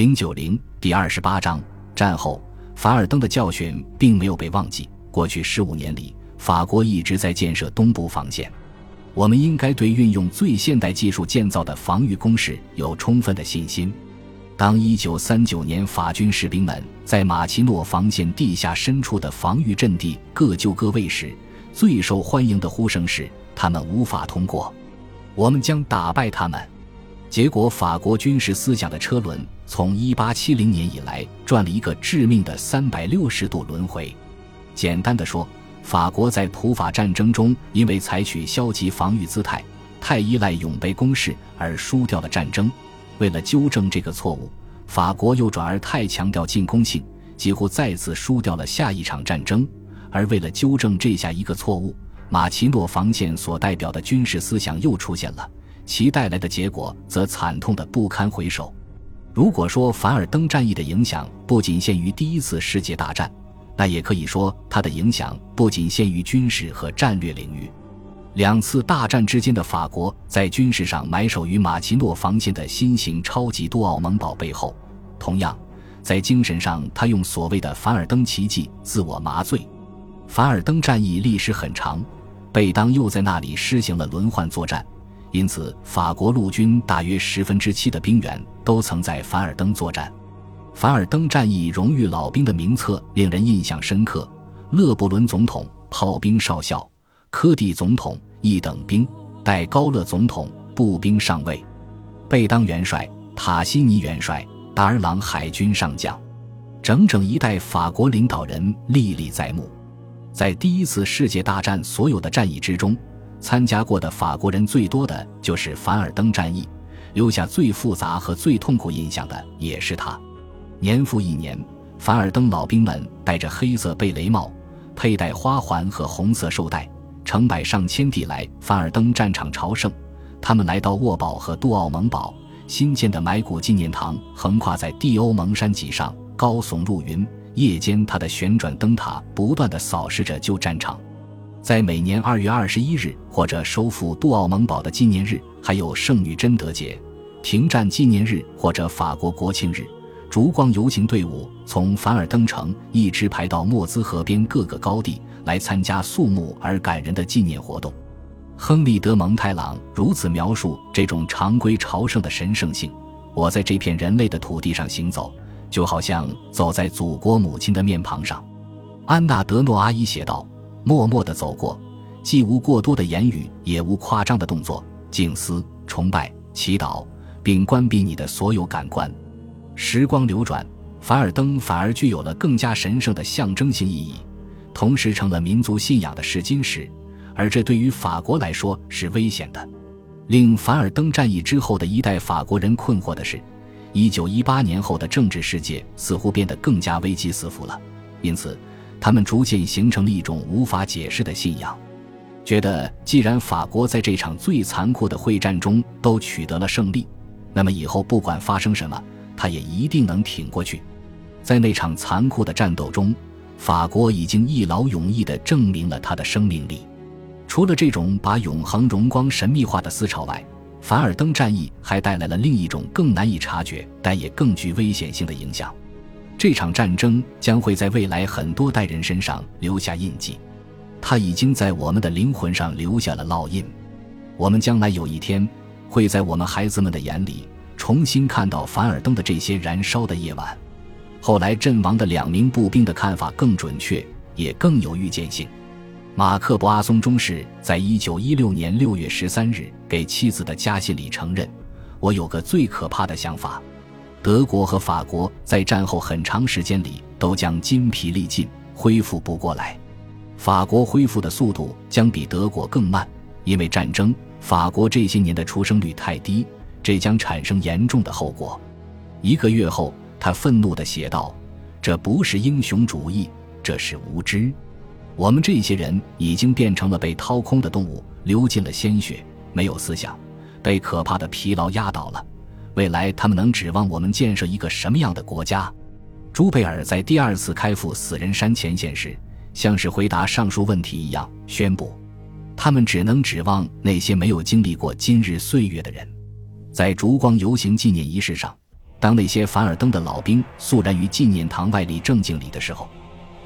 零九零第二十八章战后，凡尔登的教训并没有被忘记。过去十五年里，法国一直在建设东部防线。我们应该对运用最现代技术建造的防御工事有充分的信心。当一九三九年法军士兵们在马奇诺防线地下深处的防御阵地各就各位时，最受欢迎的呼声是：“他们无法通过，我们将打败他们。”结果，法国军事思想的车轮从1870年以来转了一个致命的360度轮回。简单的说，法国在普法战争中因为采取消极防御姿态，太依赖永备攻势而输掉了战争。为了纠正这个错误，法国又转而太强调进攻性，几乎再次输掉了下一场战争。而为了纠正这下一个错误，马奇诺防线所代表的军事思想又出现了。其带来的结果则惨痛的不堪回首。如果说凡尔登战役的影响不仅限于第一次世界大战，那也可以说它的影响不仅限于军事和战略领域。两次大战之间的法国在军事上埋首于马奇诺防线的新型超级多奥蒙堡背后，同样，在精神上，他用所谓的凡尔登奇迹自我麻醉。凡尔登战役历史很长，贝当又在那里施行了轮换作战。因此，法国陆军大约十分之七的兵员都曾在凡尔登作战。凡尔登战役荣誉老兵的名册令人印象深刻：勒布伦总统炮兵少校，科蒂总统一等兵，戴高乐总统步兵上尉，贝当元帅、塔西尼元帅、达尔朗海军上将，整整一代法国领导人历历在目。在第一次世界大战所有的战役之中。参加过的法国人最多的就是凡尔登战役，留下最复杂和最痛苦印象的也是他。年复一年，凡尔登老兵们戴着黑色贝雷帽，佩戴花环和红色绶带，成百上千地来凡尔登战场朝圣。他们来到沃堡和杜奥蒙堡新建的埋骨纪念堂，横跨在蒂欧蒙山脊上，高耸入云。夜间，它的旋转灯塔不断地扫视着旧战场。在每年二月二十一日，或者收复杜奥蒙堡的纪念日，还有圣女贞德节、停战纪念日或者法国国庆日，烛光游行队伍从凡尔登城一直排到莫兹河边各个高地，来参加肃穆而感人的纪念活动。亨利·德·蒙太朗如此描述这种常规朝圣的神圣性：我在这片人类的土地上行走，就好像走在祖国母亲的面庞上。安娜·德诺阿姨写道。默默地走过，既无过多的言语，也无夸张的动作，静思、崇拜、祈祷，并关闭你的所有感官。时光流转，凡尔登反而具有了更加神圣的象征性意义，同时成了民族信仰的试金石。而这对于法国来说是危险的。令凡尔登战役之后的一代法国人困惑的是，一九一八年后的政治世界似乎变得更加危机四伏了。因此。他们逐渐形成了一种无法解释的信仰，觉得既然法国在这场最残酷的会战中都取得了胜利，那么以后不管发生什么，他也一定能挺过去。在那场残酷的战斗中，法国已经一劳永逸地证明了他的生命力。除了这种把永恒荣光神秘化的思潮外，凡尔登战役还带来了另一种更难以察觉但也更具危险性的影响。这场战争将会在未来很多代人身上留下印记，它已经在我们的灵魂上留下了烙印。我们将来有一天会在我们孩子们的眼里重新看到凡尔登的这些燃烧的夜晚。后来阵亡的两名步兵的看法更准确，也更有预见性。马克·博阿松中士在一九一六年六月十三日给妻子的家信里承认：“我有个最可怕的想法。”德国和法国在战后很长时间里都将筋疲力尽，恢复不过来。法国恢复的速度将比德国更慢，因为战争。法国这些年的出生率太低，这将产生严重的后果。一个月后，他愤怒地写道：“这不是英雄主义，这是无知。我们这些人已经变成了被掏空的动物，流尽了鲜血，没有思想，被可怕的疲劳压倒了。”未来他们能指望我们建设一个什么样的国家？朱贝尔在第二次开赴死人山前线时，像是回答上述问题一样宣布：他们只能指望那些没有经历过今日岁月的人。在烛光游行纪念仪式上，当那些凡尔登的老兵肃然于纪念堂外立正敬礼的时候，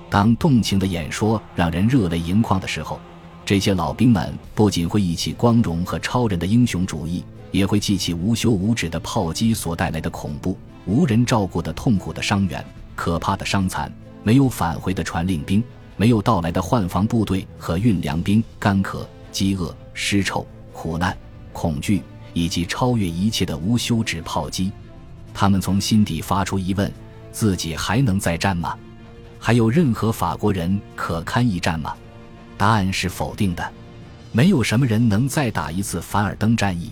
当动情的演说让人热泪盈眶的时候，这些老兵们不仅会忆起光荣和超人的英雄主义，也会记起无休无止的炮击所带来的恐怖、无人照顾的痛苦的伤员、可怕的伤残、没有返回的传令兵、没有到来的换防部队和运粮兵、干渴、饥饿、尸臭、苦难、恐惧，以及超越一切的无休止炮击。他们从心底发出疑问：自己还能再战吗？还有任何法国人可堪一战吗？答案是否定的。没有什么人能再打一次凡尔登战役。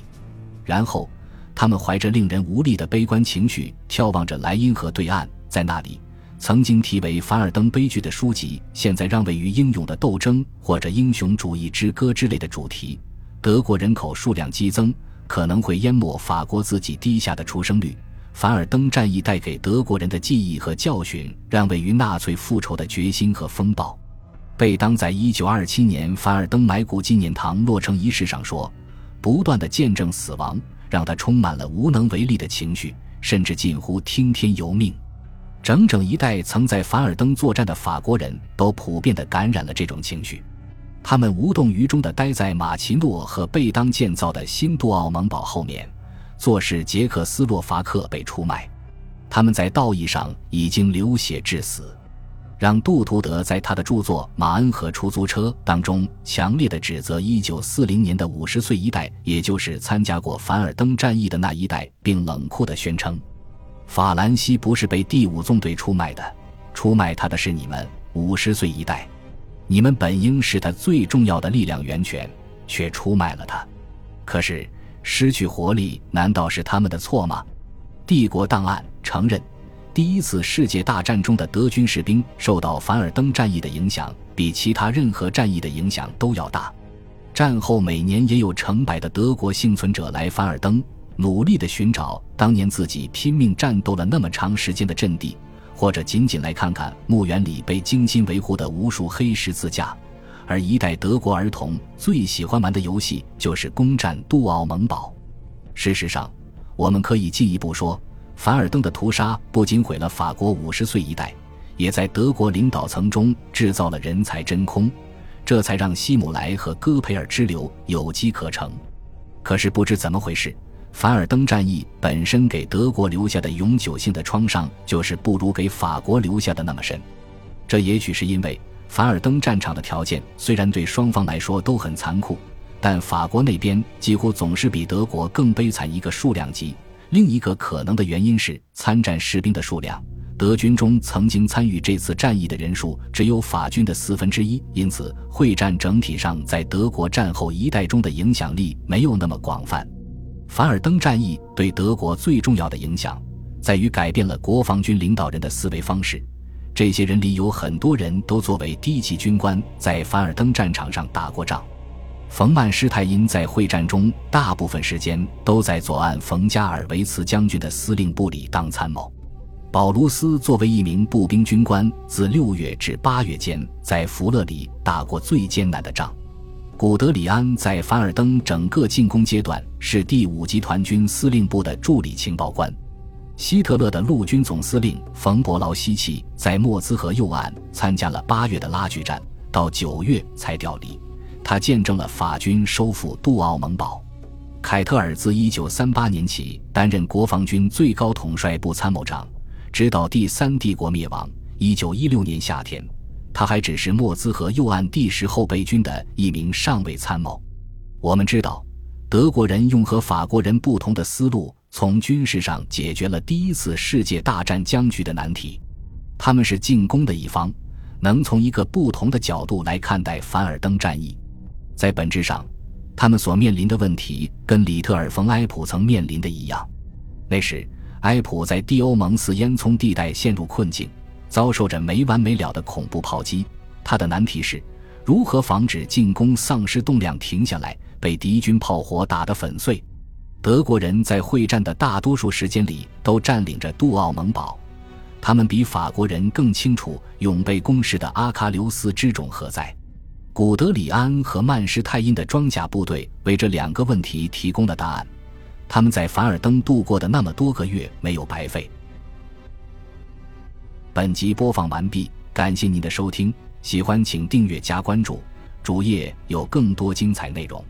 然后，他们怀着令人无力的悲观情绪，眺望着莱茵河对岸，在那里，曾经题为《凡尔登悲剧》的书籍，现在让位于英勇的斗争或者英雄主义之歌之类的主题。德国人口数量激增，可能会淹没法国自己低下的出生率。凡尔登战役带给德国人的记忆和教训，让位于纳粹复仇的决心和风暴。贝当在一九二七年凡尔登埋骨纪念堂落成仪式上说：“不断的见证死亡，让他充满了无能为力的情绪，甚至近乎听天由命。”整整一代曾在凡尔登作战的法国人都普遍地感染了这种情绪，他们无动于衷地待在马奇诺和贝当建造的新杜奥蒙堡后面。做事，捷克斯洛伐克被出卖，他们在道义上已经流血致死。让杜图德在他的著作《马恩和出租车》当中强烈的指责1940年的五十岁一代，也就是参加过凡尔登战役的那一代，并冷酷的宣称：“法兰西不是被第五纵队出卖的，出卖他的是你们五十岁一代，你们本应是他最重要的力量源泉，却出卖了他。可是。”失去活力难道是他们的错吗？帝国档案承认，第一次世界大战中的德军士兵受到凡尔登战役的影响比其他任何战役的影响都要大。战后每年也有成百的德国幸存者来凡尔登，努力地寻找当年自己拼命战斗了那么长时间的阵地，或者仅仅来看看墓园里被精心维护的无数黑十字架。而一代德国儿童最喜欢玩的游戏就是攻占杜奥蒙堡。事实上，我们可以进一步说，凡尔登的屠杀不仅毁了法国五十岁一代，也在德国领导层中制造了人才真空，这才让希姆莱和戈培尔之流有机可乘。可是不知怎么回事，凡尔登战役本身给德国留下的永久性的创伤，就是不如给法国留下的那么深。这也许是因为。凡尔登战场的条件虽然对双方来说都很残酷，但法国那边几乎总是比德国更悲惨一个数量级。另一个可能的原因是参战士兵的数量，德军中曾经参与这次战役的人数只有法军的四分之一，因此会战整体上在德国战后一代中的影响力没有那么广泛。凡尔登战役对德国最重要的影响，在于改变了国防军领导人的思维方式。这些人里有很多人都作为低级军官在凡尔登战场上打过仗。冯曼施泰因在会战中大部分时间都在左岸冯加尔维茨将军的司令部里当参谋。保卢斯作为一名步兵军官，自六月至八月间在弗勒里打过最艰难的仗。古德里安在凡尔登整个进攻阶段是第五集团军司令部的助理情报官。希特勒的陆军总司令冯伯劳希奇在莫兹河右岸参加了八月的拉锯战，到九月才调离。他见证了法军收复杜奥蒙堡。凯特尔自1938年起担任国防军最高统帅部参谋长，直到第三帝国灭亡。1916年夏天，他还只是莫兹河右岸第十后备军的一名上尉参谋。我们知道，德国人用和法国人不同的思路。从军事上解决了第一次世界大战僵局的难题，他们是进攻的一方，能从一个不同的角度来看待凡尔登战役。在本质上，他们所面临的问题跟里特尔冯埃普曾面临的一样。那时，埃普在蒂欧蒙斯烟囱地带陷入困境，遭受着没完没了的恐怖炮击。他的难题是如何防止进攻丧失动量停下来，被敌军炮火打得粉碎。德国人在会战的大多数时间里都占领着杜奥蒙堡，他们比法国人更清楚永被攻势的阿喀琉斯之种何在。古德里安和曼施泰因的装甲部队为这两个问题提供了答案，他们在凡尔登度过的那么多个月没有白费。本集播放完毕，感谢您的收听，喜欢请订阅加关注，主页有更多精彩内容。